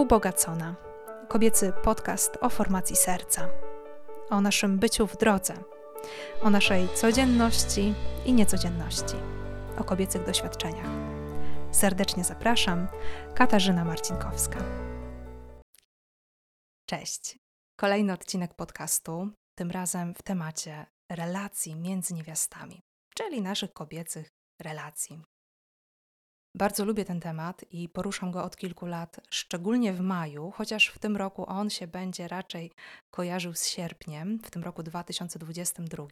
Ubogacona. Kobiecy podcast o formacji serca, o naszym byciu w drodze, o naszej codzienności i niecodzienności, o kobiecych doświadczeniach. Serdecznie zapraszam, Katarzyna Marcinkowska. Cześć. Kolejny odcinek podcastu, tym razem w temacie relacji między niewiastami, czyli naszych kobiecych relacji, bardzo lubię ten temat i poruszam go od kilku lat, szczególnie w maju, chociaż w tym roku on się będzie raczej kojarzył z sierpniem, w tym roku 2022.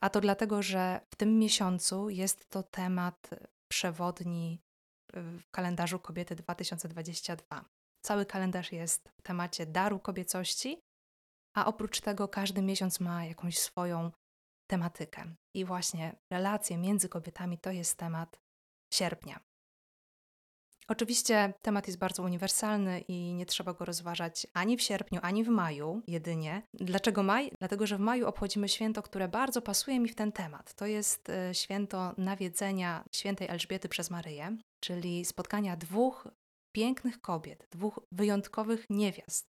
A to dlatego, że w tym miesiącu jest to temat przewodni w kalendarzu Kobiety 2022. Cały kalendarz jest w temacie daru kobiecości, a oprócz tego każdy miesiąc ma jakąś swoją tematykę. I właśnie relacje między kobietami to jest temat sierpnia. Oczywiście temat jest bardzo uniwersalny i nie trzeba go rozważać ani w sierpniu, ani w maju jedynie. Dlaczego maj? Dlatego, że w maju obchodzimy święto, które bardzo pasuje mi w ten temat. To jest e, święto nawiedzenia świętej Elżbiety przez Maryję, czyli spotkania dwóch pięknych kobiet, dwóch wyjątkowych niewiast,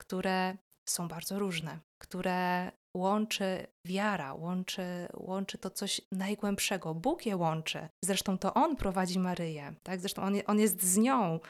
które są bardzo różne, które łączy wiara, łączy, łączy to coś najgłębszego. Bóg je łączy. Zresztą to On prowadzi Maryję, tak? Zresztą On, on jest z nią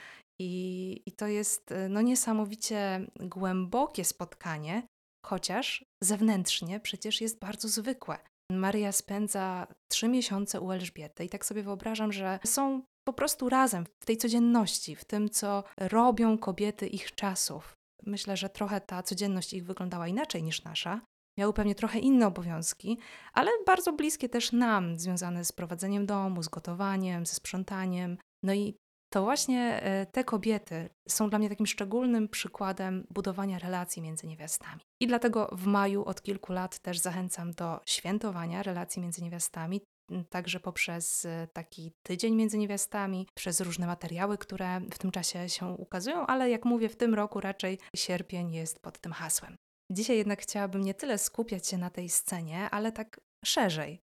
i, i to jest no, niesamowicie głębokie spotkanie, chociaż zewnętrznie przecież jest bardzo zwykłe. Maryja spędza trzy miesiące u Elżbiety i tak sobie wyobrażam, że są po prostu razem w tej codzienności, w tym, co robią kobiety ich czasów. Myślę, że trochę ta codzienność ich wyglądała inaczej niż nasza, miały pewnie trochę inne obowiązki, ale bardzo bliskie też nam, związane z prowadzeniem domu, z gotowaniem, ze sprzątaniem. No i to właśnie e, te kobiety są dla mnie takim szczególnym przykładem budowania relacji między niewiastami. I dlatego w maju od kilku lat też zachęcam do świętowania relacji między niewiastami, także poprzez e, taki tydzień między niewiastami, przez różne materiały, które w tym czasie się ukazują, ale jak mówię, w tym roku raczej sierpień jest pod tym hasłem. Dzisiaj jednak chciałabym nie tyle skupiać się na tej scenie, ale tak szerzej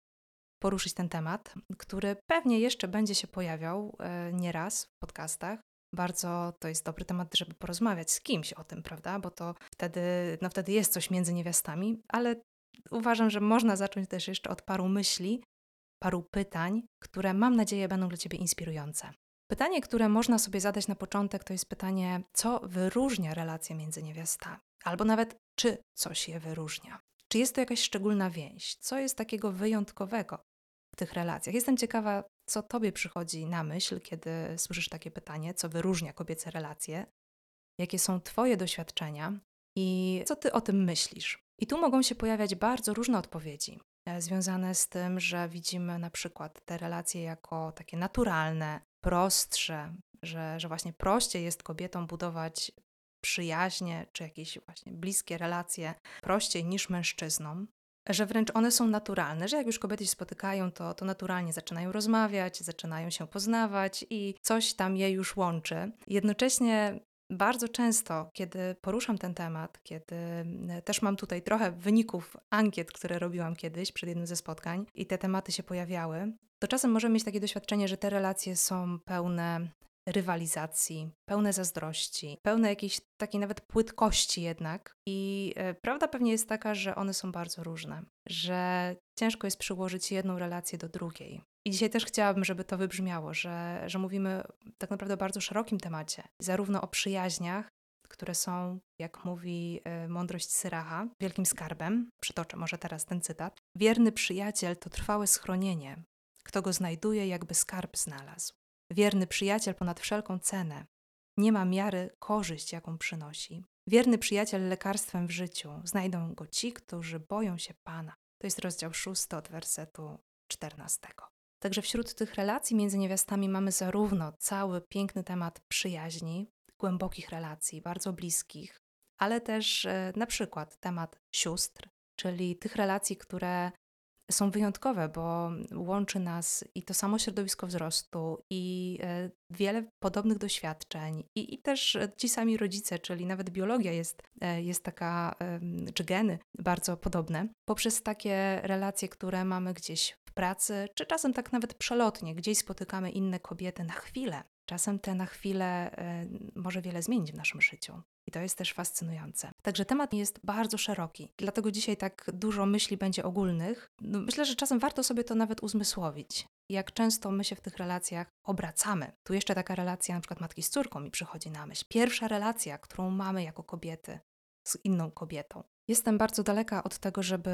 poruszyć ten temat, który pewnie jeszcze będzie się pojawiał e, nieraz w podcastach. Bardzo to jest dobry temat, żeby porozmawiać z kimś o tym, prawda? Bo to wtedy, no wtedy jest coś między niewiastami, ale uważam, że można zacząć też jeszcze od paru myśli, paru pytań, które mam nadzieję będą dla Ciebie inspirujące. Pytanie, które można sobie zadać na początek, to jest pytanie, co wyróżnia relacje między niewiastami, albo nawet czy coś je wyróżnia. Czy jest to jakaś szczególna więź? Co jest takiego wyjątkowego w tych relacjach? Jestem ciekawa, co Tobie przychodzi na myśl, kiedy słyszysz takie pytanie, co wyróżnia kobiece relacje, jakie są Twoje doświadczenia i co Ty o tym myślisz. I tu mogą się pojawiać bardzo różne odpowiedzi, e, związane z tym, że widzimy na przykład te relacje jako takie naturalne, prostsze, że, że właśnie prościej jest kobietom budować przyjaźnie czy jakieś właśnie bliskie relacje prościej niż mężczyznom, że wręcz one są naturalne, że jak już kobiety się spotykają, to, to naturalnie zaczynają rozmawiać, zaczynają się poznawać i coś tam je już łączy. Jednocześnie bardzo często, kiedy poruszam ten temat, kiedy też mam tutaj trochę wyników ankiet, które robiłam kiedyś przed jednym ze spotkań i te tematy się pojawiały, to czasem możemy mieć takie doświadczenie, że te relacje są pełne rywalizacji, pełne zazdrości, pełne jakiejś takiej nawet płytkości jednak. I e, prawda pewnie jest taka, że one są bardzo różne, że ciężko jest przyłożyć jedną relację do drugiej. I dzisiaj też chciałabym, żeby to wybrzmiało, że, że mówimy tak naprawdę o bardzo szerokim temacie, zarówno o przyjaźniach, które są, jak mówi e, mądrość Syracha, wielkim skarbem. Przytoczę może teraz ten cytat. Wierny przyjaciel to trwałe schronienie. Kto go znajduje, jakby skarb znalazł. Wierny przyjaciel ponad wszelką cenę. Nie ma miary korzyść, jaką przynosi. Wierny przyjaciel lekarstwem w życiu. Znajdą go ci, którzy boją się Pana. To jest rozdział szósty od wersetu czternastego. Także wśród tych relacji między niewiastami mamy zarówno cały piękny temat przyjaźni, głębokich relacji, bardzo bliskich, ale też e, na przykład temat sióstr, czyli tych relacji, które są wyjątkowe, bo łączy nas i to samo środowisko wzrostu, i e, wiele podobnych doświadczeń, i, i też ci sami rodzice, czyli nawet biologia jest, e, jest taka, czy geny bardzo podobne, poprzez takie relacje, które mamy gdzieś w pracy, czy czasem tak nawet przelotnie, gdzieś spotykamy inne kobiety na chwilę. Czasem te na chwilę może wiele zmienić w naszym życiu. I to jest też fascynujące. Także temat jest bardzo szeroki, dlatego dzisiaj tak dużo myśli będzie ogólnych. No, myślę, że czasem warto sobie to nawet uzmysłowić. Jak często my się w tych relacjach obracamy. Tu jeszcze taka relacja, na przykład matki z córką, mi przychodzi na myśl. Pierwsza relacja, którą mamy jako kobiety z inną kobietą. Jestem bardzo daleka od tego, żeby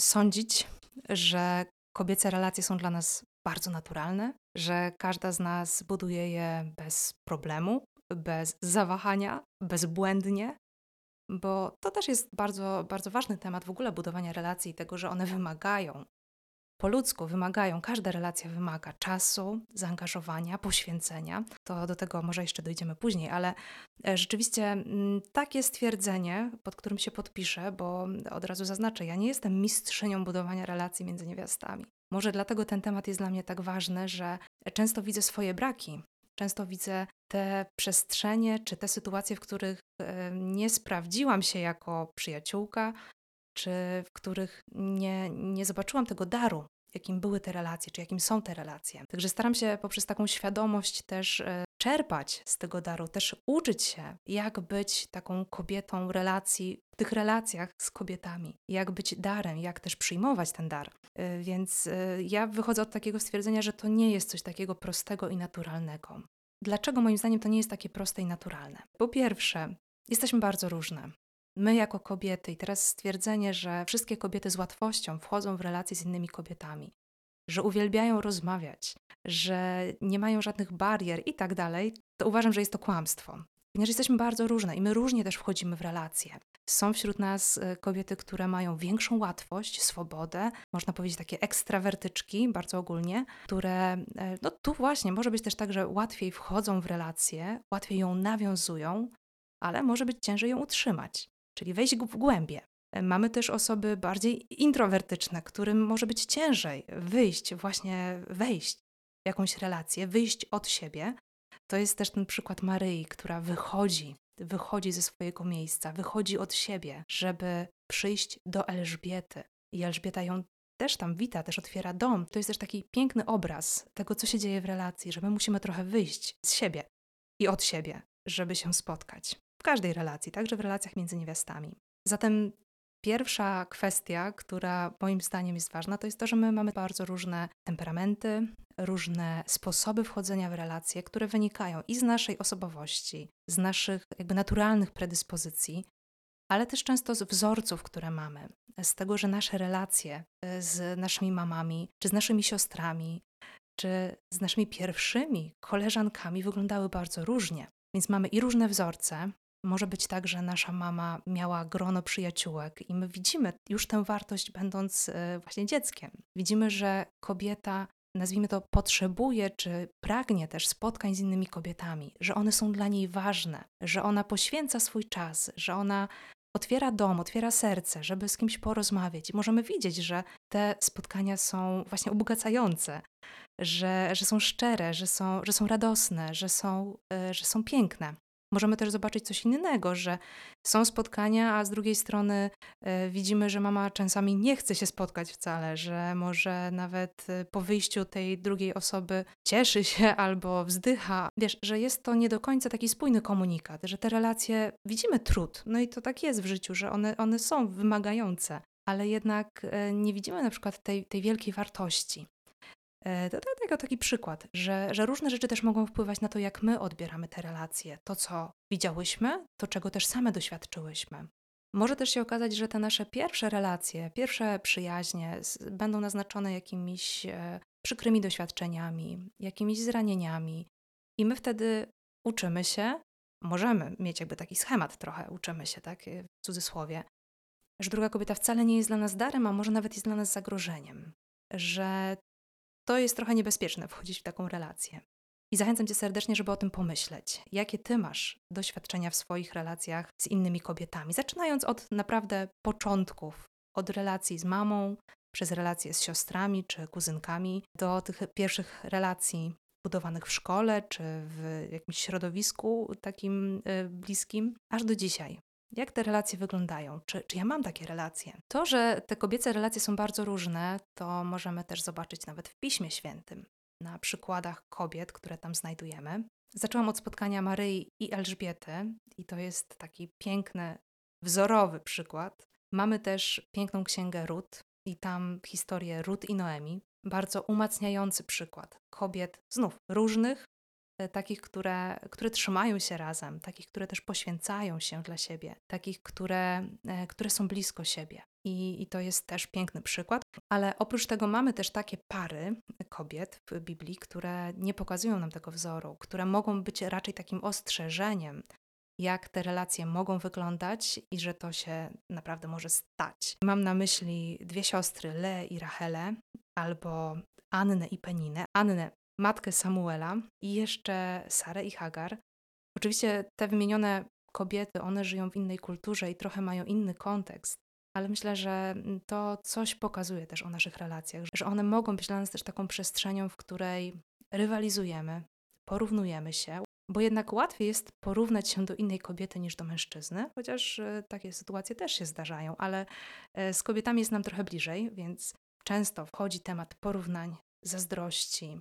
sądzić, że kobiece relacje są dla nas bardzo naturalne, że każda z nas buduje je bez problemu, bez zawahania, bezbłędnie, bo to też jest bardzo, bardzo ważny temat w ogóle budowania relacji i tego, że one wymagają po ludzku wymagają, każda relacja wymaga czasu, zaangażowania, poświęcenia. To do tego może jeszcze dojdziemy później, ale e, rzeczywiście mm, takie stwierdzenie, pod którym się podpiszę, bo od razu zaznaczę, ja nie jestem mistrzynią budowania relacji między niewiastami. Może dlatego ten temat jest dla mnie tak ważny, że często widzę swoje braki, często widzę te przestrzenie czy te sytuacje, w których e, nie sprawdziłam się jako przyjaciółka, czy w których nie, nie zobaczyłam tego daru, jakim były te relacje, czy jakim są te relacje. Także staram się poprzez taką świadomość też e, czerpać z tego daru, też uczyć się, jak być taką kobietą relacji, w tych relacjach z kobietami, jak być darem, jak też przyjmować ten dar. E, więc e, ja wychodzę od takiego stwierdzenia, że to nie jest coś takiego prostego i naturalnego. Dlaczego moim zdaniem to nie jest takie proste i naturalne? Po pierwsze, jesteśmy bardzo różne. My jako kobiety, i teraz stwierdzenie, że wszystkie kobiety z łatwością wchodzą w relacje z innymi kobietami, że uwielbiają rozmawiać, że nie mają żadnych barier i tak dalej, to uważam, że jest to kłamstwo. Ponieważ jesteśmy bardzo różne i my różnie też wchodzimy w relacje. Są wśród nas e, kobiety, które mają większą łatwość, swobodę, można powiedzieć takie ekstrawertyczki, bardzo ogólnie, które, e, no tu właśnie, może być też tak, że łatwiej wchodzą w relacje, łatwiej ją nawiązują, ale może być ciężej ją utrzymać czyli wejść w głębie. Mamy też osoby bardziej introwertyczne, którym może być ciężej wyjść, właśnie wejść w jakąś relację, wyjść od siebie. To jest też ten przykład Maryi, która wychodzi, wychodzi ze swojego miejsca, wychodzi od siebie, żeby przyjść do Elżbiety. I Elżbieta ją też tam wita, też otwiera dom. To jest też taki piękny obraz tego, co się dzieje w relacji, że my musimy trochę wyjść z siebie i od siebie, żeby się spotkać w każdej relacji, także w relacjach między niewiastami. Zatem pierwsza kwestia, która moim zdaniem jest ważna, to jest to, że my mamy bardzo różne temperamenty, różne sposoby wchodzenia w relacje, które wynikają i z naszej osobowości, z naszych jakby naturalnych predyspozycji, ale też często z wzorców, które mamy, z tego, że nasze relacje e, z naszymi mamami, czy z naszymi siostrami, czy z naszymi pierwszymi koleżankami wyglądały bardzo różnie. Więc mamy i różne wzorce, może być tak, że nasza mama miała grono przyjaciółek i my widzimy już tę wartość, będąc e, właśnie dzieckiem. Widzimy, że kobieta, nazwijmy to, potrzebuje czy pragnie też spotkań z innymi kobietami, że one są dla niej ważne, że ona poświęca swój czas, że ona otwiera dom, otwiera serce, żeby z kimś porozmawiać. I możemy widzieć, że te spotkania są właśnie ubogacające, że, że są szczere, że są, że są radosne, że są, e, że są piękne. Możemy też zobaczyć coś innego, że są spotkania, a z drugiej strony y, widzimy, że mama czasami nie chce się spotkać wcale, że może nawet y, po wyjściu tej drugiej osoby cieszy się albo wzdycha. Wiesz, że jest to nie do końca taki spójny komunikat, że te relacje widzimy trud. No i to tak jest w życiu, że one, one są wymagające, ale jednak y, nie widzimy na przykład tej, tej wielkiej wartości. E, to, to, taki przykład, że, że różne rzeczy też mogą wpływać na to, jak my odbieramy te relacje, to co widziałyśmy, to czego też same doświadczyłyśmy. Może też się okazać, że te nasze pierwsze relacje, pierwsze przyjaźnie będą naznaczone jakimiś e, przykrymi doświadczeniami, jakimiś zranieniami, i my wtedy uczymy się, możemy mieć jakby taki schemat trochę, uczymy się, tak, w cudzysłowie, że druga kobieta wcale nie jest dla nas darem, a może nawet jest dla nas zagrożeniem. Że to jest trochę niebezpieczne wchodzić w taką relację. I zachęcam Cię serdecznie, żeby o tym pomyśleć. Jakie Ty masz doświadczenia w swoich relacjach z innymi kobietami? Zaczynając od naprawdę początków, od relacji z mamą, przez relacje z siostrami czy kuzynkami, do tych pierwszych relacji budowanych w szkole czy w jakimś środowisku takim y, bliskim, aż do dzisiaj. Jak te relacje wyglądają? Czy, czy ja mam takie relacje? To, że te kobiece relacje są bardzo różne, to możemy też zobaczyć nawet w Piśmie Świętym. na przykładach kobiet, które tam znajdujemy. Zaczęłam od spotkania Maryi i Elżbiety, i to jest taki piękny, wzorowy przykład. Mamy też piękną księgę Rut, i tam historię Rut i Noemi. Bardzo umacniający przykład kobiet, znów różnych, takich, które, które trzymają się razem, takich, które też poświęcają się dla siebie, takich, które, e, które są blisko siebie. I, I to jest też piękny przykład. Ale oprócz tego mamy też takie pary kobiet w Biblii, które nie pokazują nam tego wzoru, które mogą być raczej takim ostrzeżeniem, jak te relacje mogą wyglądać i że to się naprawdę może stać. Mam na myśli dwie siostry, Le i Rachele, albo Annę i Peninę. Annę, matkę Samuela i jeszcze Sarę i Hagar. Oczywiście te wymienione kobiety, one żyją w innej kulturze i trochę mają inny kontekst, ale myślę, że to coś pokazuje też o naszych relacjach, że one mogą być dla nas też taką przestrzenią, w której rywalizujemy, porównujemy się, bo jednak łatwiej jest porównać się do innej kobiety niż do mężczyzny, chociaż e, takie sytuacje też się zdarzają, ale e, z kobietami jest nam trochę bliżej, więc często wchodzi temat porównań, zazdrości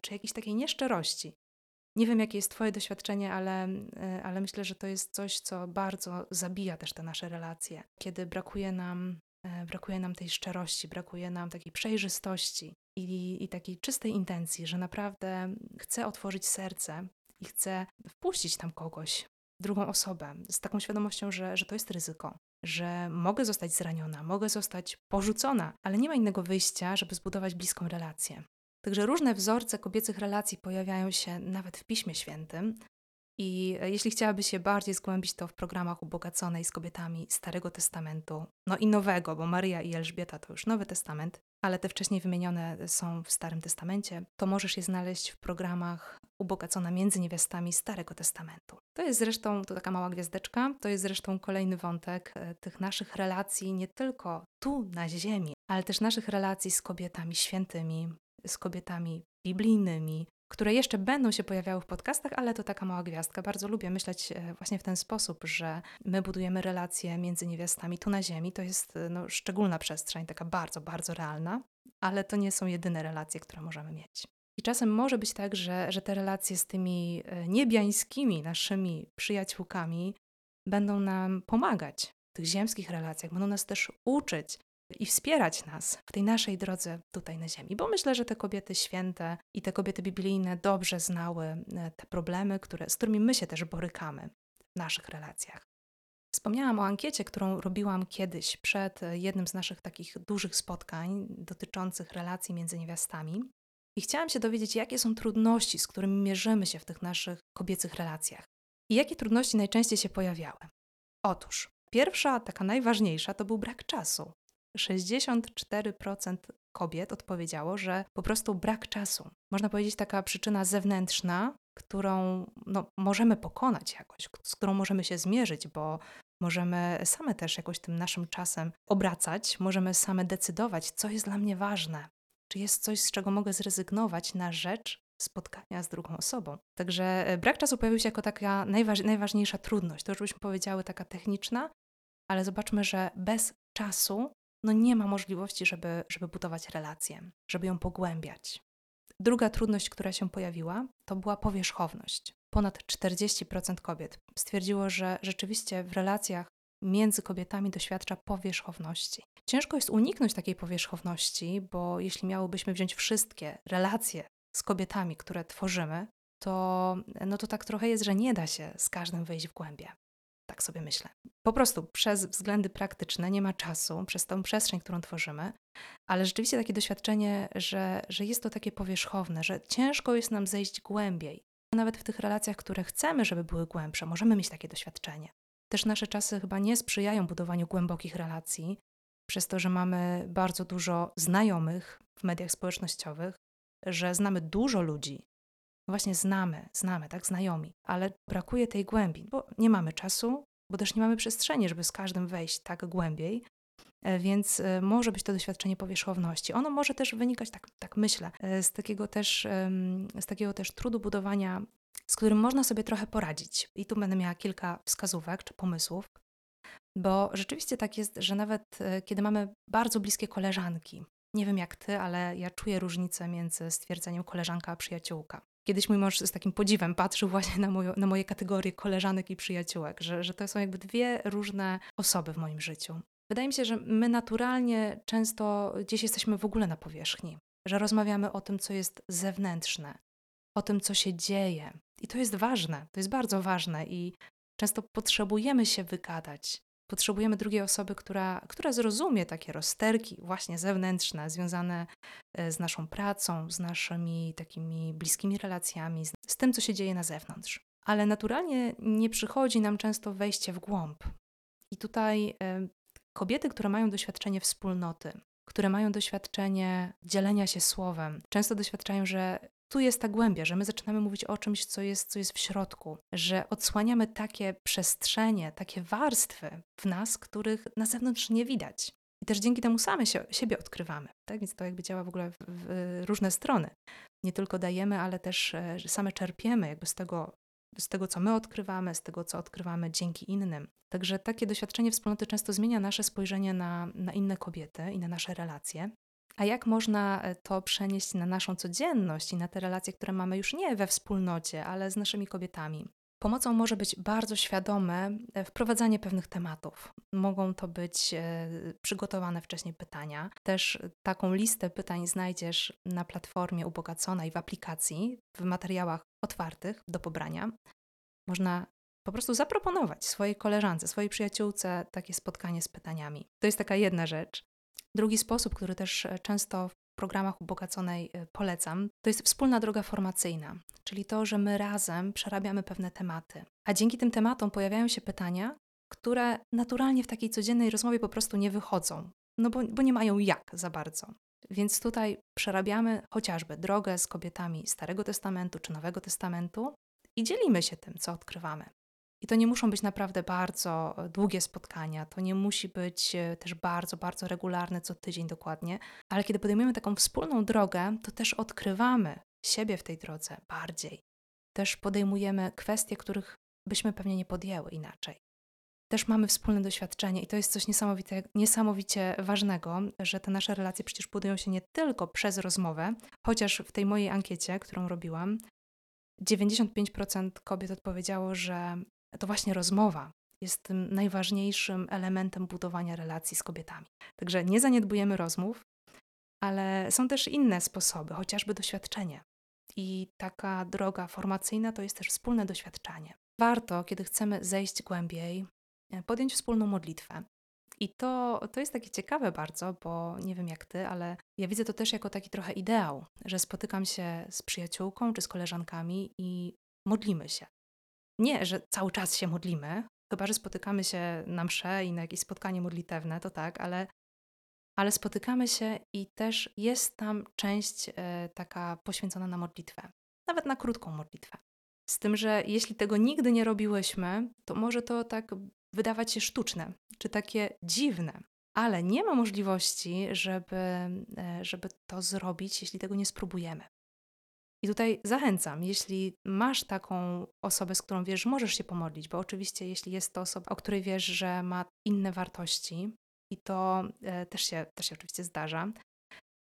czy jakiejś takiej nieszczerości. Nie wiem, jakie jest Twoje doświadczenie, ale, ale myślę, że to jest coś, co bardzo zabija też te nasze relacje, kiedy brakuje nam, brakuje nam tej szczerości, brakuje nam takiej przejrzystości i, i takiej czystej intencji, że naprawdę chcę otworzyć serce i chcę wpuścić tam kogoś, drugą osobę, z taką świadomością, że, że to jest ryzyko, że mogę zostać zraniona, mogę zostać porzucona, ale nie ma innego wyjścia, żeby zbudować bliską relację. Także różne wzorce kobiecych relacji pojawiają się nawet w Piśmie Świętym. I jeśli chciałabyś się bardziej zgłębić to w programach ubogaconej z kobietami Starego Testamentu, no i Nowego, bo Maria i Elżbieta to już Nowy Testament, ale te wcześniej wymienione są w Starym Testamencie, to możesz je znaleźć w programach ubogacona między niewiastami Starego Testamentu. To jest zresztą, to taka mała gwiazdeczka, to jest zresztą kolejny wątek e, tych naszych relacji nie tylko tu na ziemi, ale też naszych relacji z kobietami świętymi, z kobietami biblijnymi, które jeszcze będą się pojawiały w podcastach, ale to taka mała gwiazdka. Bardzo lubię myśleć e, właśnie w ten sposób, że my budujemy relacje między niewiastami tu na ziemi. To jest e, no, szczególna przestrzeń, taka bardzo, bardzo realna, ale to nie są jedyne relacje, które możemy mieć. I czasem może być tak, że, że te relacje z tymi e, niebiańskimi naszymi przyjaciółkami będą nam pomagać w tych ziemskich relacjach, będą nas też uczyć i wspierać nas w tej naszej drodze tutaj na Ziemi. Bo myślę, że te kobiety święte i te kobiety biblijne dobrze znały e, te problemy, które, z którymi my się też borykamy w naszych relacjach. Wspomniałam o ankiecie, którą robiłam kiedyś przed e, jednym z naszych takich dużych spotkań dotyczących relacji między niewiastami. I chciałam się dowiedzieć, jakie są trudności, z którymi mierzymy się w tych naszych kobiecych relacjach. I jakie trudności najczęściej się pojawiały. Otóż, pierwsza, taka najważniejsza, to był brak czasu. 64% kobiet odpowiedziało, że po prostu brak czasu. Można powiedzieć taka przyczyna zewnętrzna, którą no, możemy pokonać jakoś, z którą możemy się zmierzyć, bo możemy same też jakoś tym naszym czasem obracać, możemy same decydować, co jest dla mnie ważne, czy jest coś, z czego mogę zrezygnować na rzecz spotkania z drugą osobą. Także e, brak czasu pojawił się jako taka najważ najważniejsza trudność. To już byśmy powiedziały taka techniczna, ale zobaczmy, że bez czasu no nie ma możliwości, żeby, żeby budować relację, żeby ją pogłębiać. Druga trudność, która się pojawiła, to była powierzchowność. Ponad 40% kobiet stwierdziło, że rzeczywiście w relacjach między kobietami doświadcza powierzchowności. Ciężko jest uniknąć takiej powierzchowności, bo jeśli miałobyśmy wziąć wszystkie relacje z kobietami, które tworzymy, to, no to tak trochę jest, że nie da się z każdym wejść w głębie. Tak sobie myślę. Po prostu przez względy praktyczne nie ma czasu, przez tą przestrzeń, którą tworzymy, ale rzeczywiście takie doświadczenie, że, że jest to takie powierzchowne, że ciężko jest nam zejść głębiej. Nawet w tych relacjach, które chcemy, żeby były głębsze, możemy mieć takie doświadczenie. Też nasze czasy chyba nie sprzyjają budowaniu głębokich relacji, przez to, że mamy bardzo dużo znajomych w mediach społecznościowych, że znamy dużo ludzi, właśnie znamy, znamy, tak, znajomi, ale brakuje tej głębi, bo nie mamy czasu, bo też nie mamy przestrzeni, żeby z każdym wejść tak głębiej, e, więc e, może być to doświadczenie powierzchowności. Ono może też wynikać, tak, tak myślę, e, z takiego, też, z takiego też trudu budowania, z którym można sobie trochę poradzić. I tu będę miała kilka wskazówek czy pomysłów, bo rzeczywiście tak jest, że nawet kiedy mamy bardzo bliskie koleżanki, Nie wiem jak ty, ale ja czuję różnicę między stwierdzeniem koleżanka a przyjaciółka. Kiedyś mój mąż z takim podziwem patrzył właśnie na, moją, na moje kategorie koleżanek i przyjaciółek, że, że to są jakby dwie różne osoby w moim życiu. Wydaje mi się, że my naturalnie często gdzieś jesteśmy w ogóle na powierzchni, że rozmawiamy o tym, co jest zewnętrzne, o tym, co się dzieje. I to jest ważne, to jest bardzo ważne i często potrzebujemy się wygadać. Potrzebujemy drugiej osoby, która, która zrozumie takie rozterki, właśnie zewnętrzne, związane e, z naszą pracą, z naszymi takimi bliskimi relacjami, z, tym, co się dzieje na zewnątrz. Ale naturalnie nie przychodzi nam często wejście w głąb. I tutaj y, kobiety, które mają doświadczenie wspólnoty, które mają doświadczenie dzielenia się słowem, często doświadczają, że tu jest ta głębia, że my zaczynamy mówić o czymś, co jest, co jest w środku, że odsłaniamy takie przestrzenie, takie warstwy w nas, których na zewnątrz nie widać. I też dzięki temu same się, siebie odkrywamy. Tak? Więc to jakby działa w ogóle w, w różne strony. Nie tylko dajemy, ale też e, same czerpiemy jakby z tego, z tego, co my odkrywamy, z tego, co odkrywamy dzięki innym. Także takie doświadczenie wspólnoty często zmienia nasze spojrzenie na, na inne kobiety i na nasze relacje. A jak można e, to przenieść na naszą codzienność i na te relacje, które mamy już nie we wspólnocie, ale z naszymi kobietami? Pomocą może być bardzo świadome e, wprowadzanie pewnych tematów. Mogą to być e, przygotowane wcześniej pytania. Też taką listę pytań znajdziesz na platformie ubogaconej w aplikacji, w materiałach otwartych do pobrania. Można po prostu zaproponować swojej koleżance, swojej przyjaciółce takie spotkanie z pytaniami. To jest taka jedna rzecz. Drugi sposób, który też e, często w programach ubogaconej e, polecam, to jest wspólna droga formacyjna, czyli to, że my razem przerabiamy pewne tematy. A dzięki tym tematom pojawiają się pytania, które naturalnie w takiej codziennej rozmowie po prostu nie wychodzą, no bo, bo nie mają jak za bardzo. Więc tutaj przerabiamy chociażby drogę z kobietami Starego Testamentu czy Nowego Testamentu i dzielimy się tym, co odkrywamy. I to nie muszą być naprawdę bardzo e, długie spotkania, to nie musi być e, też bardzo, bardzo regularne, co tydzień dokładnie, ale kiedy podejmujemy taką wspólną drogę, to też odkrywamy siebie w tej drodze bardziej. Też podejmujemy kwestie, których byśmy pewnie nie podjęły inaczej. Też mamy wspólne doświadczenie i to jest coś niesamowite, niesamowicie ważnego, że te nasze relacje przecież budują się nie tylko przez rozmowę, chociaż w tej mojej ankiecie, którą robiłam, 95% kobiet odpowiedziało, że to właśnie rozmowa jest tym najważniejszym elementem budowania relacji z kobietami. Także nie zaniedbujemy rozmów, ale są też inne sposoby, chociażby doświadczenie. I taka droga formacyjna to jest też wspólne doświadczenie. Warto, kiedy chcemy zejść głębiej, e, podjąć wspólną modlitwę. I to, to jest takie ciekawe bardzo, bo nie wiem jak ty, ale ja widzę to też jako taki trochę ideał, że spotykam się z przyjaciółką czy z koleżankami i modlimy się nie, że cały czas się modlimy, chyba że spotykamy się na msze i na jakieś spotkanie modlitewne, to tak, ale, ale spotykamy się i też jest tam część e, taka poświęcona na modlitwę, nawet na krótką modlitwę. Z tym, że jeśli tego nigdy nie robiłyśmy, to może to tak wydawać się sztuczne, czy takie dziwne, ale nie ma możliwości, żeby, e, żeby to zrobić, jeśli tego nie spróbujemy. I tutaj zachęcam, jeśli masz taką osobę, z którą wiesz, możesz się pomodlić, bo oczywiście, jeśli jest to osoba, o której wiesz, że ma inne wartości, i to e, też, się, też się oczywiście zdarza,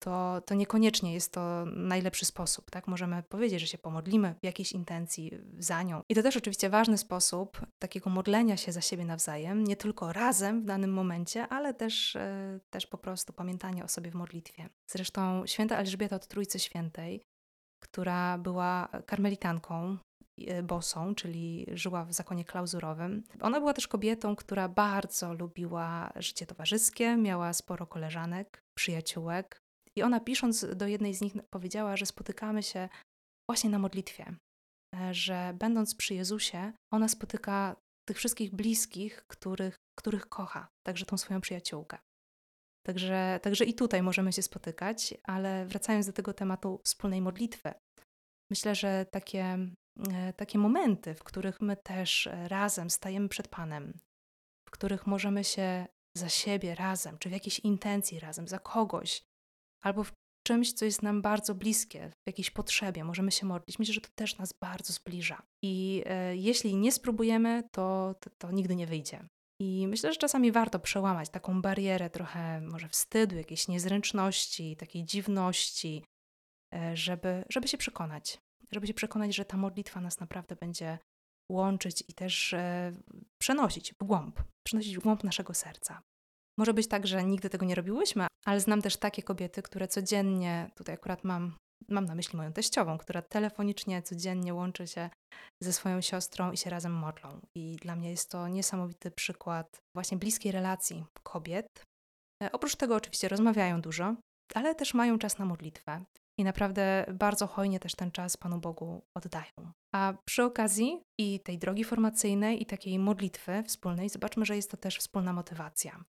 to, to niekoniecznie jest to najlepszy sposób. Tak? Możemy powiedzieć, że się pomodlimy w jakiejś intencji za nią. I to też oczywiście ważny sposób takiego modlenia się za siebie nawzajem, nie tylko razem w danym momencie, ale też, e, też po prostu pamiętanie o sobie w modlitwie. Zresztą święta Elżbieta od Trójcy Świętej która była karmelitanką e, bosą, czyli żyła w zakonie klauzurowym. Ona była też kobietą, która bardzo lubiła życie towarzyskie, miała sporo koleżanek, przyjaciółek. I ona pisząc do jednej z nich powiedziała, że spotykamy się właśnie na modlitwie, e, że będąc przy Jezusie, ona spotyka tych wszystkich bliskich, których, których kocha, także tą swoją przyjaciółkę. Także, także i tutaj możemy się spotykać, ale wracając do tego tematu wspólnej modlitwy, myślę, że takie, e, takie momenty, w których my też razem stajemy przed Panem, w których możemy się za siebie razem, czy w jakiejś intencji razem, za kogoś, albo w czymś, co jest nam bardzo bliskie, w jakiejś potrzebie, możemy się modlić. Myślę, że to też nas bardzo zbliża. I e, jeśli nie spróbujemy, to, to, to nigdy nie wyjdzie. I myślę, że czasami warto przełamać taką barierę trochę może wstydu, jakiejś niezręczności, takiej dziwności, e, żeby, żeby się przekonać. Żeby się przekonać, że ta modlitwa nas naprawdę będzie łączyć i też e, przenosić w głąb, przenosić w głąb naszego serca. Może być tak, że nigdy tego nie robiłyśmy, ale znam też takie kobiety, które codziennie, tutaj akurat mam, mam na myśli moją teściową, która telefonicznie codziennie łączy się ze swoją siostrą i się razem modlą. I dla mnie jest to niesamowity przykład właśnie bliskiej relacji kobiet. E, oprócz tego oczywiście rozmawiają dużo, ale też mają czas na modlitwę. I naprawdę bardzo hojnie też ten czas Panu Bogu oddają. A przy okazji i tej drogi formacyjnej, i takiej modlitwy wspólnej, zobaczmy, że jest to też wspólna motywacja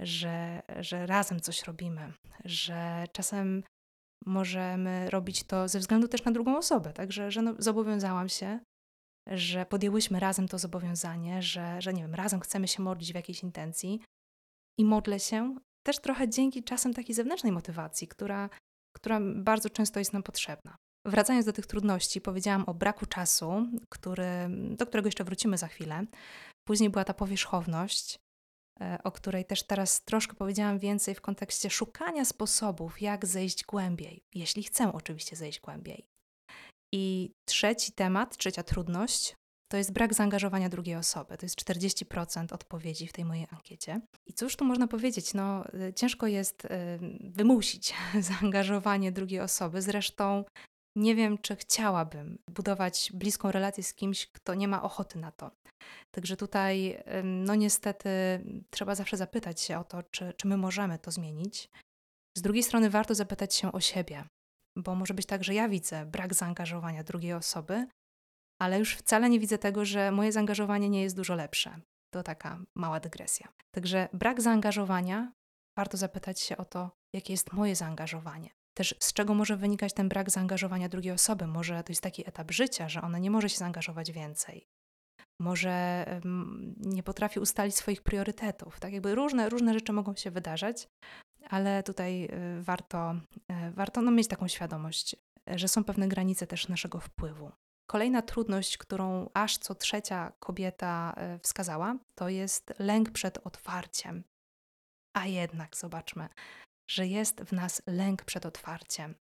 że, że razem coś robimy, że czasem możemy robić to ze względu też na drugą osobę, także że no, zobowiązałam się, że podjęłyśmy razem to zobowiązanie, że, że nie wiem, razem chcemy się modlić w jakiejś intencji i modlę się też trochę dzięki czasem takiej zewnętrznej motywacji, która, która bardzo często jest nam potrzebna. Wracając do tych trudności, powiedziałam o braku czasu, który, do którego jeszcze wrócimy za chwilę. Później była ta powierzchowność, o której też teraz troszkę powiedziałam więcej w kontekście szukania sposobów, jak zejść głębiej, jeśli chcę oczywiście zejść głębiej. I trzeci temat, trzecia trudność, to jest brak zaangażowania drugiej osoby. To jest 40% odpowiedzi w tej mojej ankiecie. I cóż tu można powiedzieć? No, e, ciężko jest e, wymusić zaangażowanie drugiej osoby. Zresztą nie wiem, czy chciałabym budować bliską relację z kimś, kto nie ma ochoty na to. Także tutaj, no niestety, trzeba zawsze zapytać się o to, czy, czy my możemy to zmienić. Z drugiej strony, warto zapytać się o siebie, bo może być tak, że ja widzę brak zaangażowania drugiej osoby, ale już wcale nie widzę tego, że moje zaangażowanie nie jest dużo lepsze. To taka mała dygresja. Także brak zaangażowania, warto zapytać się o to, jakie jest moje zaangażowanie. Też z czego może wynikać ten brak zaangażowania drugiej osoby? Może to jest taki etap życia, że ona nie może się zaangażować więcej. Może nie potrafi ustalić swoich priorytetów. Tak jakby różne, różne rzeczy mogą się wydarzać, ale tutaj y, warto, y, warto no, mieć taką świadomość, że są pewne granice też naszego wpływu. Kolejna trudność, którą aż co trzecia kobieta y, wskazała, to jest lęk przed otwarciem. A jednak, zobaczmy, że jest w nas lęk przed otwarciem.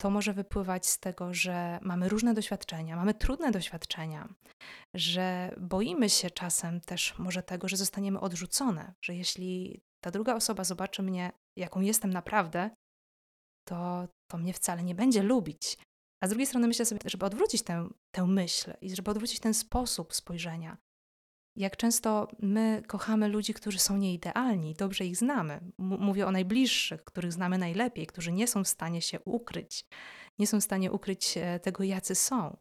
To może wypływać z tego, że mamy różne doświadczenia, mamy trudne doświadczenia, że boimy się czasem też może tego, że zostaniemy odrzucone, że jeśli ta druga osoba zobaczy mnie, jaką jestem naprawdę, to, to mnie wcale nie będzie lubić. A z drugiej strony myślę sobie, żeby odwrócić tę, tę myśl i żeby odwrócić ten sposób spojrzenia, jak często my kochamy ludzi, którzy są nieidealni, dobrze ich znamy. M mówię o najbliższych, których znamy najlepiej, którzy nie są w stanie się ukryć, nie są w stanie ukryć e, tego, jacy są.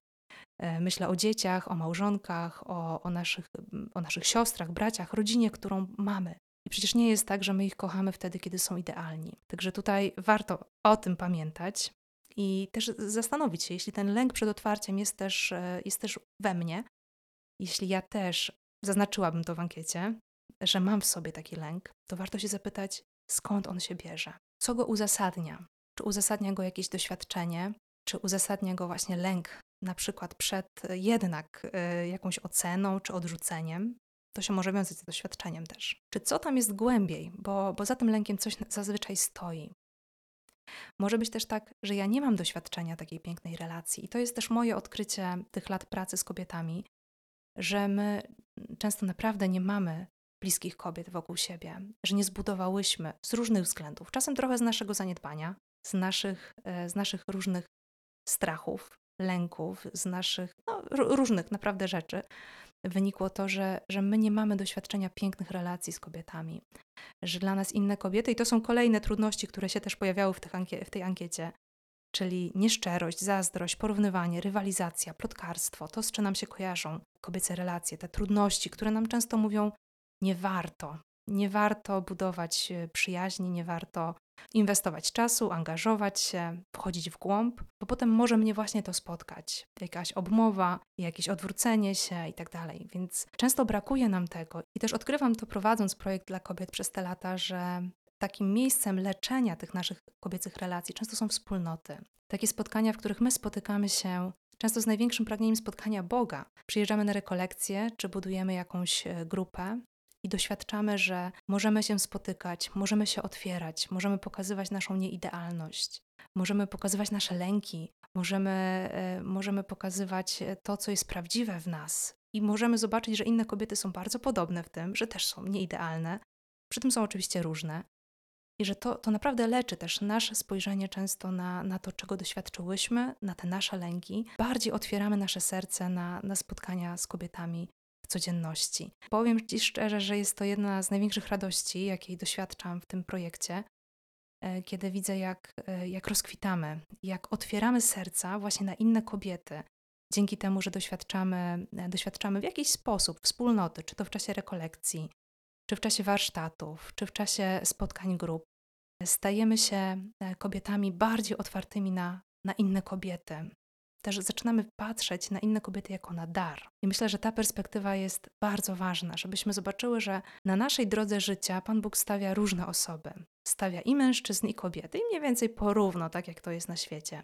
E, myślę o dzieciach, o małżonkach, o, o, naszych, o naszych siostrach, braciach, rodzinie, którą mamy. I przecież nie jest tak, że my ich kochamy wtedy, kiedy są idealni. Także tutaj warto o tym pamiętać i też zastanowić się, jeśli ten lęk przed otwarciem jest też, e, jest też we mnie, jeśli ja też zaznaczyłabym to w ankiecie, że mam w sobie taki lęk, to warto się zapytać, skąd on się bierze, co go uzasadnia. Czy uzasadnia go jakieś doświadczenie, czy uzasadnia go właśnie lęk, na przykład przed jednak y, jakąś oceną czy odrzuceniem. To się może wiązać z doświadczeniem też. Czy co tam jest głębiej, bo, bo za tym lękiem coś zazwyczaj stoi. Może być też tak, że ja nie mam doświadczenia takiej pięknej relacji, i to jest też moje odkrycie tych lat pracy z kobietami, że my często naprawdę nie mamy bliskich kobiet wokół siebie, że nie zbudowałyśmy z różnych względów, czasem trochę z naszego zaniedbania, z naszych, e, z naszych różnych strachów, lęków, z naszych no, różnych naprawdę rzeczy, wynikło to, że, że my nie mamy doświadczenia pięknych relacji z kobietami, że dla nas inne kobiety, i to są kolejne trudności, które się też pojawiały w, tych ankie, w tej ankiecie, czyli nieszczerość, zazdrość, porównywanie, rywalizacja, plotkarstwo, to z czym nam się kojarzą kobiece relacje, te trudności, które nam często mówią, nie warto, nie warto budować e, przyjaźni, nie warto inwestować czasu, angażować się, wchodzić w głąb, bo potem może mnie właśnie to spotkać. Jakaś obmowa, jakieś odwrócenie się i tak dalej. Więc często brakuje nam tego i też odkrywam to prowadząc projekt dla kobiet przez te lata, że takim miejscem leczenia tych naszych kobiecych relacji często są wspólnoty. Takie spotkania, w których my spotykamy się często z największym pragnieniem spotkania Boga. Przyjeżdżamy na rekolekcje, czy budujemy jakąś e, grupę i doświadczamy, że możemy się spotykać, możemy się otwierać, możemy pokazywać naszą nieidealność, możemy pokazywać nasze lęki, możemy, e, możemy pokazywać to, co jest prawdziwe w nas. I możemy zobaczyć, że inne kobiety są bardzo podobne w tym, że też są nieidealne, przy tym są oczywiście różne. Że to, to naprawdę leczy też nasze spojrzenie często na, na to, czego doświadczyłyśmy, na te nasze lęki. Bardziej otwieramy nasze serce na, na spotkania z kobietami w codzienności. Powiem Ci szczerze, że jest to jedna z największych radości, jakiej doświadczam w tym projekcie, e, kiedy widzę, jak, e, jak rozkwitamy, jak otwieramy serca właśnie na inne kobiety. Dzięki temu, że doświadczamy, e, doświadczamy w jakiś sposób wspólnoty, czy to w czasie rekolekcji, czy w czasie warsztatów, czy w czasie spotkań grup, stajemy się kobietami bardziej otwartymi na, na inne kobiety, też zaczynamy patrzeć na inne kobiety jako na dar. I myślę, że ta perspektywa jest bardzo ważna, żebyśmy zobaczyły, że na naszej drodze życia Pan Bóg stawia różne osoby. Stawia i mężczyzn, i kobiety, i mniej więcej porówno, tak jak to jest na świecie.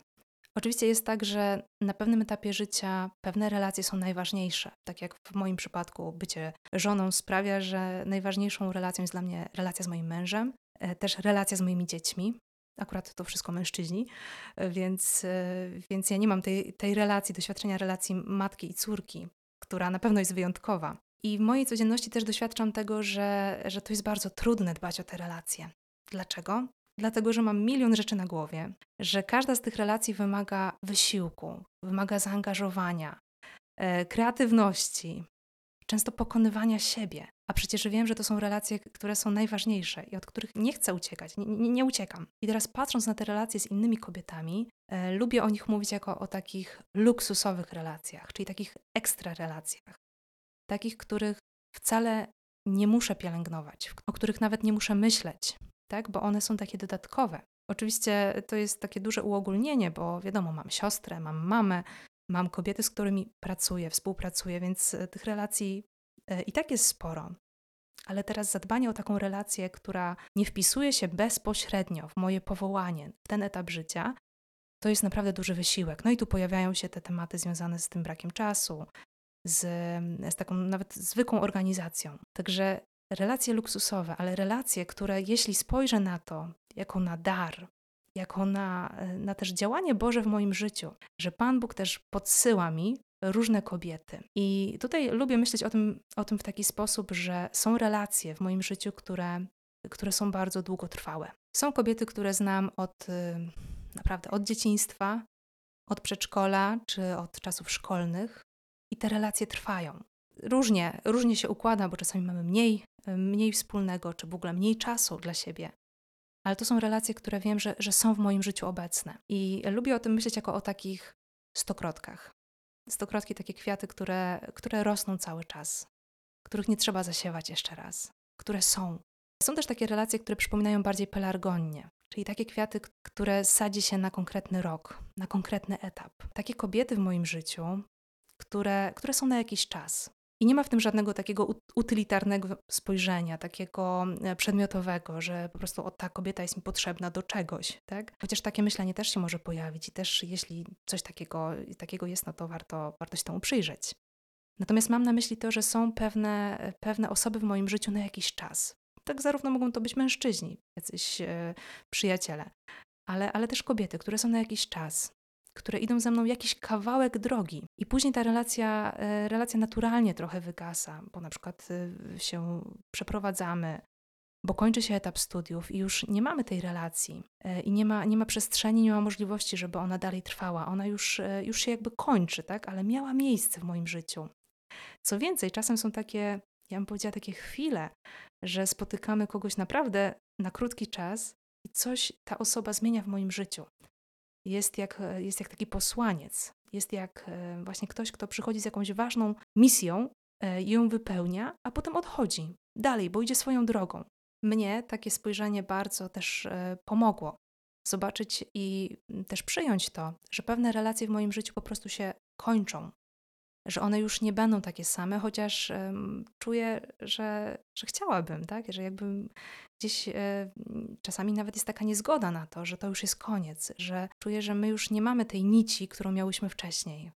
Oczywiście jest tak, że na pewnym etapie życia pewne relacje są najważniejsze. Tak jak w moim przypadku bycie żoną sprawia, że najważniejszą relacją jest dla mnie relacja z moim mężem, e, też relacja z moimi dziećmi, Akurat to wszystko mężczyźni, więc, więc ja nie mam tej, tej relacji, doświadczenia relacji matki i córki, która na pewno jest wyjątkowa. I w mojej codzienności też doświadczam tego, że, że to jest bardzo trudne dbać o te relacje. Dlaczego? Dlatego, że mam milion rzeczy na głowie, że każda z tych relacji wymaga wysiłku, wymaga zaangażowania, e, kreatywności, często pokonywania siebie. A przecież wiem, że to są relacje, które są najważniejsze i od których nie chcę uciekać, nie, nie, nie uciekam. I teraz patrząc na te relacje z innymi kobietami, e, lubię o nich mówić jako o takich luksusowych relacjach, czyli takich ekstra relacjach. Takich, których wcale nie muszę pielęgnować, o których nawet nie muszę myśleć, tak? bo one są takie dodatkowe. Oczywiście to jest takie duże uogólnienie, bo wiadomo, mam siostrę, mam mamę, mam kobiety, z którymi pracuję, współpracuję, więc e, tych relacji e, i tak jest sporo. Ale teraz zadbanie o taką relację, która nie wpisuje się bezpośrednio w moje powołanie, w ten etap życia, to jest naprawdę duży wysiłek. No i tu pojawiają się te tematy związane z tym brakiem czasu, z, z taką nawet zwykłą organizacją. Także relacje luksusowe, ale relacje, które jeśli spojrzę na to jako na dar, jako na, na też działanie Boże w moim życiu, że Pan Bóg też podsyła mi różne kobiety. I tutaj lubię myśleć o tym, o tym w taki sposób, że są relacje w moim życiu, które, które są bardzo długotrwałe. Są kobiety, które znam od y, naprawdę od dzieciństwa, od przedszkola czy od czasów szkolnych i te relacje trwają. Różnie, różnie się układa, bo czasami mamy mniej, mniej wspólnego, czy w ogóle mniej czasu dla siebie ale to są relacje, które wiem, że, że są w moim życiu obecne. I lubię o tym myśleć jako o takich stokrotkach. Stokrotki, takie kwiaty, które, które rosną cały czas, których nie trzeba zasiewać jeszcze raz, które są. Są też takie relacje, które przypominają bardziej pelargonnie, czyli takie kwiaty, które sadzi się na konkretny rok, na konkretny etap. Takie kobiety w moim życiu, które, które są na jakiś czas, i nie ma w tym żadnego takiego utylitarnego spojrzenia, takiego e, przedmiotowego, że po prostu o, ta kobieta jest mi potrzebna do czegoś, tak? Chociaż takie myślenie też się może pojawić i też jeśli coś takiego, takiego jest, no to warto, warto się temu przyjrzeć. Natomiast mam na myśli to, że są pewne, pewne osoby w moim życiu na jakiś czas. Tak zarówno mogą to być mężczyźni, jacyś e, przyjaciele, ale, ale też kobiety, które są na jakiś czas, które idą ze mną jakiś kawałek drogi. I później ta relacja, e, relacja naturalnie trochę wygasa, bo na przykład e, się przeprowadzamy, bo kończy się etap studiów i już nie mamy tej relacji e, i nie ma, nie ma przestrzeni, nie ma możliwości, żeby ona dalej trwała. Ona już, już się jakby kończy, tak? ale miała miejsce w moim życiu. Co więcej, czasem są takie, ja bym powiedziała, takie chwile, że spotykamy kogoś naprawdę na krótki czas i coś ta osoba zmienia w moim życiu jest jak, jest jak taki posłaniec, jest jak e, właśnie ktoś, kto przychodzi z jakąś ważną misją, e, ją wypełnia, a potem odchodzi. Dalej, bo idzie swoją drogą. Mnie takie spojrzenie bardzo też e, pomogło zobaczyć i też przyjąć to, że pewne relacje w moim życiu po prostu się kończą, że one już nie będą takie same, chociaż um, czuję, że, że chciałabym, tak? Że jakbym gdzieś e, czasami nawet jest taka niezgoda na to, że to już jest koniec, że czuję, że my już nie mamy tej nici, którą miałyśmy wcześniej,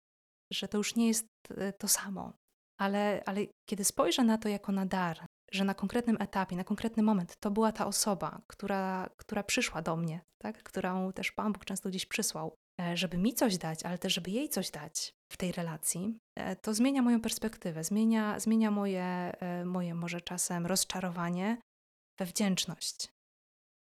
że to już nie jest e, to samo. Ale, ale kiedy spojrzę na to jako na dar, że na konkretnym etapie, na konkretny moment to była ta osoba, która, która przyszła do mnie, tak? którą też Pan Bóg często gdzieś przysłał, e, żeby mi coś dać, ale też żeby jej coś dać w tej relacji, e, to zmienia moją perspektywę, zmienia, zmienia moje, e, moje może czasem rozczarowanie we wdzięczność.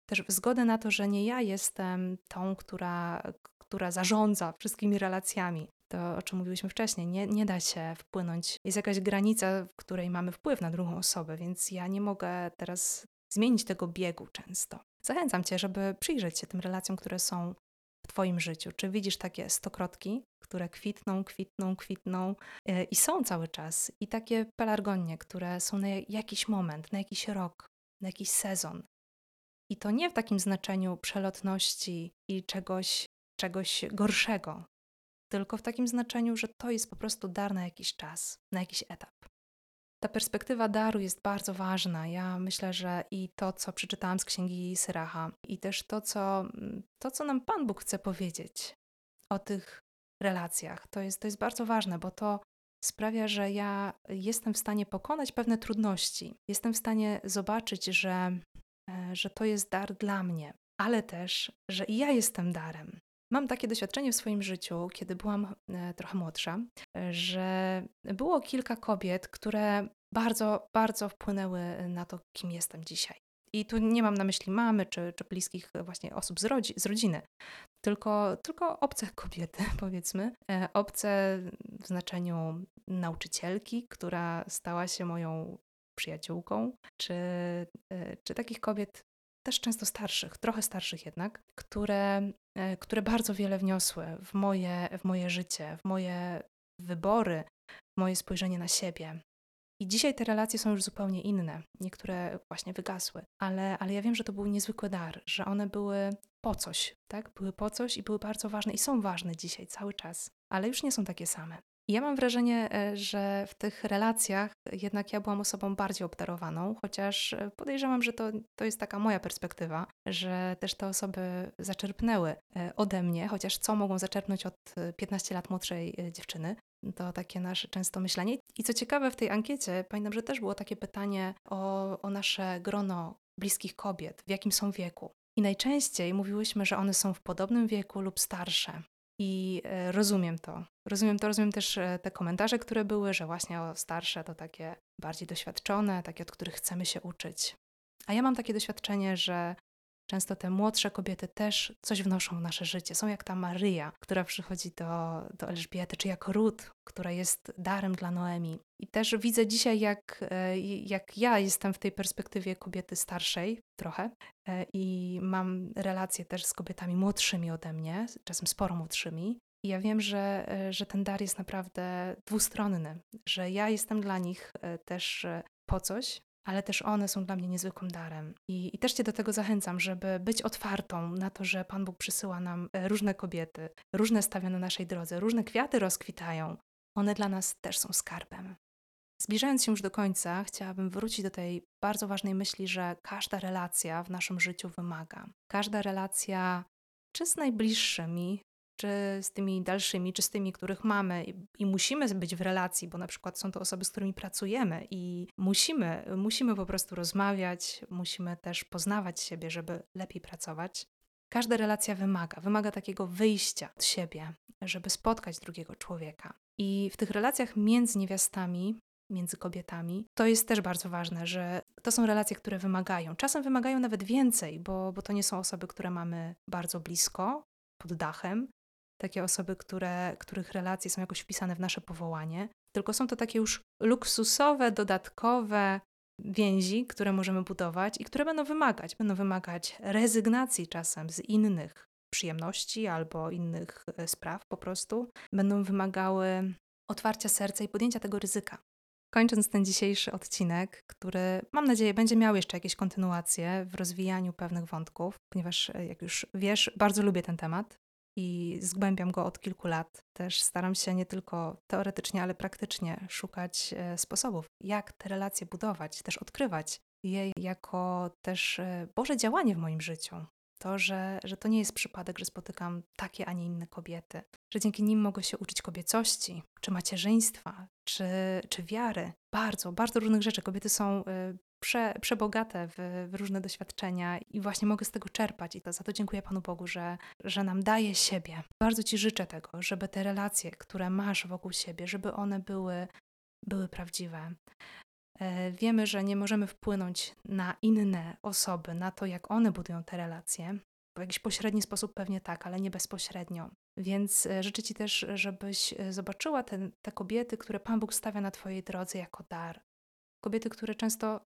Też w zgodę na to, że nie ja jestem tą, która, która zarządza wszystkimi relacjami, to, o czym mówiłyśmy wcześniej, nie, nie da się wpłynąć. Jest jakaś granica, w której mamy wpływ na drugą osobę, więc ja nie mogę teraz zmienić tego biegu często. Zachęcam Cię, żeby przyjrzeć się tym relacjom, które są Twoim życiu. Czy widzisz takie stokrotki, które kwitną, kwitną, kwitną yy, i są cały czas, i takie pelargonie, które są na jakiś moment, na jakiś rok, na jakiś sezon. I to nie w takim znaczeniu przelotności i czegoś, czegoś gorszego, tylko w takim znaczeniu, że to jest po prostu dar na jakiś czas, na jakiś etap. Ta perspektywa daru jest bardzo ważna. Ja myślę, że i to, co przeczytałam z księgi Syracha, i też to co, to, co nam Pan Bóg chce powiedzieć o tych relacjach, to jest, to jest bardzo ważne, bo to sprawia, że ja jestem w stanie pokonać pewne trudności. Jestem w stanie zobaczyć, że, e, że to jest dar dla mnie, ale też, że i ja jestem darem. Mam takie doświadczenie w swoim życiu, kiedy byłam e, trochę młodsza, że było kilka kobiet, które bardzo, bardzo wpłynęły na to, kim jestem dzisiaj. I tu nie mam na myśli mamy czy, czy bliskich właśnie osób z, rodzi, z rodziny, tylko, tylko obce kobiety, powiedzmy. E, obce w znaczeniu nauczycielki, która stała się moją przyjaciółką, czy, e, czy takich kobiet też często starszych, trochę starszych jednak, które, które bardzo wiele wniosły w moje, w moje życie, w moje wybory, w moje spojrzenie na siebie. I dzisiaj te relacje są już zupełnie inne. Niektóre właśnie wygasły, ale, ale ja wiem, że to był niezwykły dar, że one były po coś, tak? Były po coś i były bardzo ważne i są ważne dzisiaj cały czas, ale już nie są takie same. Ja mam wrażenie, e, że w tych relacjach jednak ja byłam osobą bardziej obdarowaną, chociaż e, podejrzewam, że to, to jest taka moja perspektywa, że też te osoby zaczerpnęły e, ode mnie, chociaż co mogą zaczerpnąć od 15 lat młodszej dziewczyny. To takie nasze często myślenie. I co ciekawe, w tej ankiecie pamiętam, że też było takie pytanie o, o nasze grono bliskich kobiet, w jakim są wieku. I najczęściej mówiłyśmy, że one są w podobnym wieku lub starsze. I e, rozumiem to. Rozumiem to, rozumiem też e, te komentarze, które były, że właśnie o starsze to takie bardziej doświadczone, takie, od których chcemy się uczyć. A ja mam takie doświadczenie, że Często te młodsze kobiety też coś wnoszą w nasze życie. Są jak ta Maryja, która przychodzi do, do Elżbiety, czy jak Ruth, która jest darem dla Noemi. I też widzę dzisiaj, jak, e, jak ja jestem w tej perspektywie kobiety starszej trochę e, i mam relacje też z kobietami młodszymi ode mnie, czasem sporo młodszymi. I ja wiem, że, e, że ten dar jest naprawdę dwustronny, że ja jestem dla nich też po coś, ale też one są dla mnie niezwykłym darem. I, I, też Cię do tego zachęcam, żeby być otwartą na to, że Pan Bóg przysyła nam e, różne kobiety, różne stawia na naszej drodze, różne kwiaty rozkwitają. One dla nas też są skarbem. Zbliżając się już do końca, chciałabym wrócić do tej bardzo ważnej myśli, że każda relacja w naszym życiu wymaga. Każda relacja, czy z najbliższymi, czy z tymi dalszymi, czy z tymi, których mamy i, musimy być w relacji, bo na przykład są to osoby, z którymi pracujemy i musimy, musimy po prostu rozmawiać, musimy też poznawać siebie, żeby lepiej pracować. Każda relacja wymaga, wymaga takiego wyjścia od siebie, żeby spotkać drugiego człowieka. I w tych relacjach między niewiastami, między kobietami, to jest też bardzo ważne, że to są relacje, które wymagają. Czasem wymagają nawet więcej, bo, bo to nie są osoby, które mamy bardzo blisko, pod dachem, takie osoby, które, których relacje są jakoś wpisane w nasze powołanie, tylko są to takie już luksusowe, dodatkowe więzi, które możemy budować i które będą wymagać. Będą wymagać rezygnacji czasem z innych przyjemności albo innych e, spraw po prostu. Będą wymagały otwarcia serca i podjęcia tego ryzyka. Kończąc ten dzisiejszy odcinek, który mam nadzieję będzie miał jeszcze jakieś kontynuacje w rozwijaniu pewnych wątków, ponieważ e, jak już wiesz, bardzo lubię ten temat i zgłębiam go od kilku lat. Też staram się nie tylko teoretycznie, ale praktycznie szukać e, sposobów, jak te relacje budować, też odkrywać je jako też e, Boże działanie w moim życiu. To, że, że to nie jest przypadek, że spotykam takie, a nie inne kobiety, że dzięki nim mogę się uczyć kobiecości, czy macierzyństwa, czy, czy wiary. Bardzo, bardzo różnych rzeczy. Kobiety są y, prze, przebogate w, w, różne doświadczenia i właśnie mogę z tego czerpać i to za to dziękuję Panu Bogu, że, że nam daje siebie. Bardzo Ci życzę tego, żeby te relacje, które masz wokół siebie, żeby one były, były prawdziwe. E, wiemy, że nie możemy wpłynąć na inne osoby, na to, jak one budują te relacje. W jakiś pośredni sposób pewnie tak, ale nie bezpośrednio. Więc e, życzę Ci też, żebyś e, zobaczyła te, te kobiety, które Pan Bóg stawia na Twojej drodze jako dar. Kobiety, które często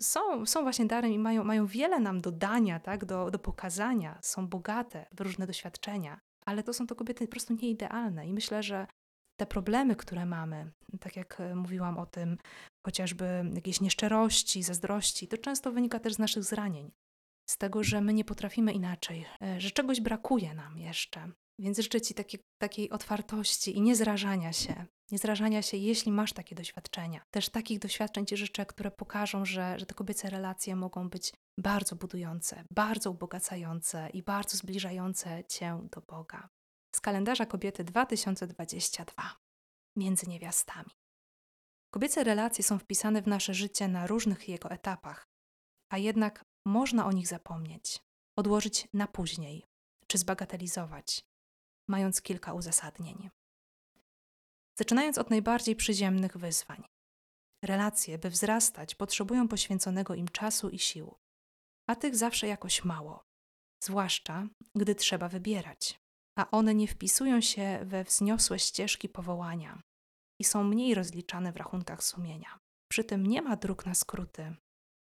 są, są właśnie darem i mają, mają wiele nam do dania, tak? do, do pokazania, są bogate w różne doświadczenia, ale to są to kobiety po prostu nieidealne. I myślę, że te problemy, które mamy, tak jak mówiłam o tym, chociażby jakieś nieszczerości, zazdrości, to często wynika też z naszych zranień, z tego, że my nie potrafimy inaczej, e, że czegoś brakuje nam jeszcze. Więc życzę Ci takiej, takiej otwartości i niezrażania się. Niezrażania się, jeśli masz takie doświadczenia. Też takich doświadczeń Ci życzę, które pokażą, że, że te kobiece relacje mogą być bardzo budujące, bardzo ubogacające i bardzo zbliżające Cię do Boga. Z kalendarza kobiety 2022 między niewiastami. Kobiece relacje są wpisane w nasze życie na różnych jego etapach, a jednak można o nich zapomnieć, odłożyć na później czy zbagatelizować, mając kilka uzasadnień. Zaczynając od najbardziej przyziemnych wyzwań. Relacje, by wzrastać, potrzebują poświęconego im czasu i sił, a tych zawsze jakoś mało, zwłaszcza gdy trzeba wybierać, a one nie wpisują się we wzniosłe ścieżki powołania, i są mniej rozliczane w rachunkach sumienia. Przy tym nie ma dróg na skróty,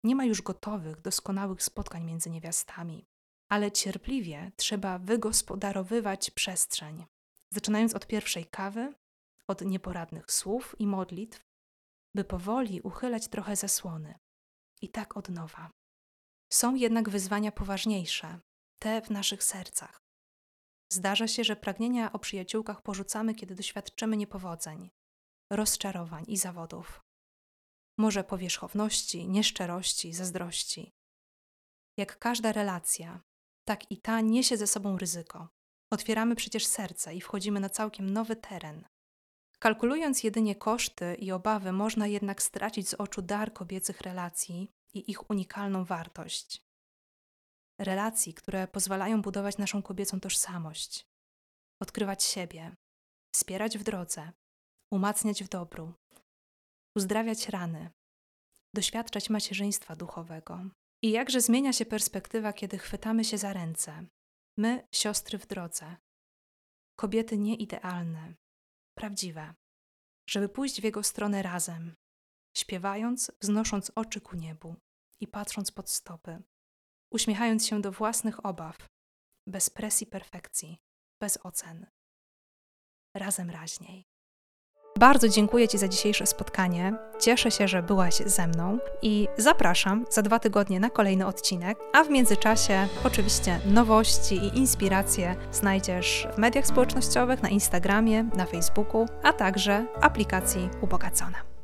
nie ma już gotowych, doskonałych spotkań między niewiastami, ale cierpliwie trzeba wygospodarowywać przestrzeń, zaczynając od pierwszej kawy, od nieporadnych słów i modlitw, by powoli uchylać trochę zasłony. I tak od nowa. Są jednak wyzwania poważniejsze, te w naszych sercach. Zdarza się, że pragnienia o przyjaciółkach porzucamy, kiedy doświadczymy niepowodzeń, rozczarowań i zawodów. Może powierzchowności, nieszczerości, zazdrości. Jak każda relacja, tak i ta niesie ze sobą ryzyko. Otwieramy przecież serce i wchodzimy na całkiem nowy teren. Kalkulując jedynie koszty i obawy, można jednak stracić z oczu dar kobiecych relacji i ich unikalną wartość. Relacji, które pozwalają budować naszą kobiecą tożsamość, odkrywać siebie, wspierać w drodze, umacniać w dobru, uzdrawiać rany, doświadczać macierzyństwa duchowego. I jakże zmienia się perspektywa, kiedy chwytamy się za ręce. My, siostry w drodze, kobiety nieidealne, prawdziwe, żeby pójść w jego stronę razem, śpiewając, wznosząc oczy ku niebu i patrząc pod stopy, uśmiechając się do własnych obaw, bez presji perfekcji, bez ocen. Razem raźniej. Bardzo dziękuję Ci za dzisiejsze spotkanie. Cieszę się, że byłaś ze mną i zapraszam za dwa tygodnie na kolejny odcinek. A w międzyczasie, oczywiście, nowości i inspiracje znajdziesz w mediach społecznościowych, na Instagramie, na Facebooku, a także aplikacji Ubogacona.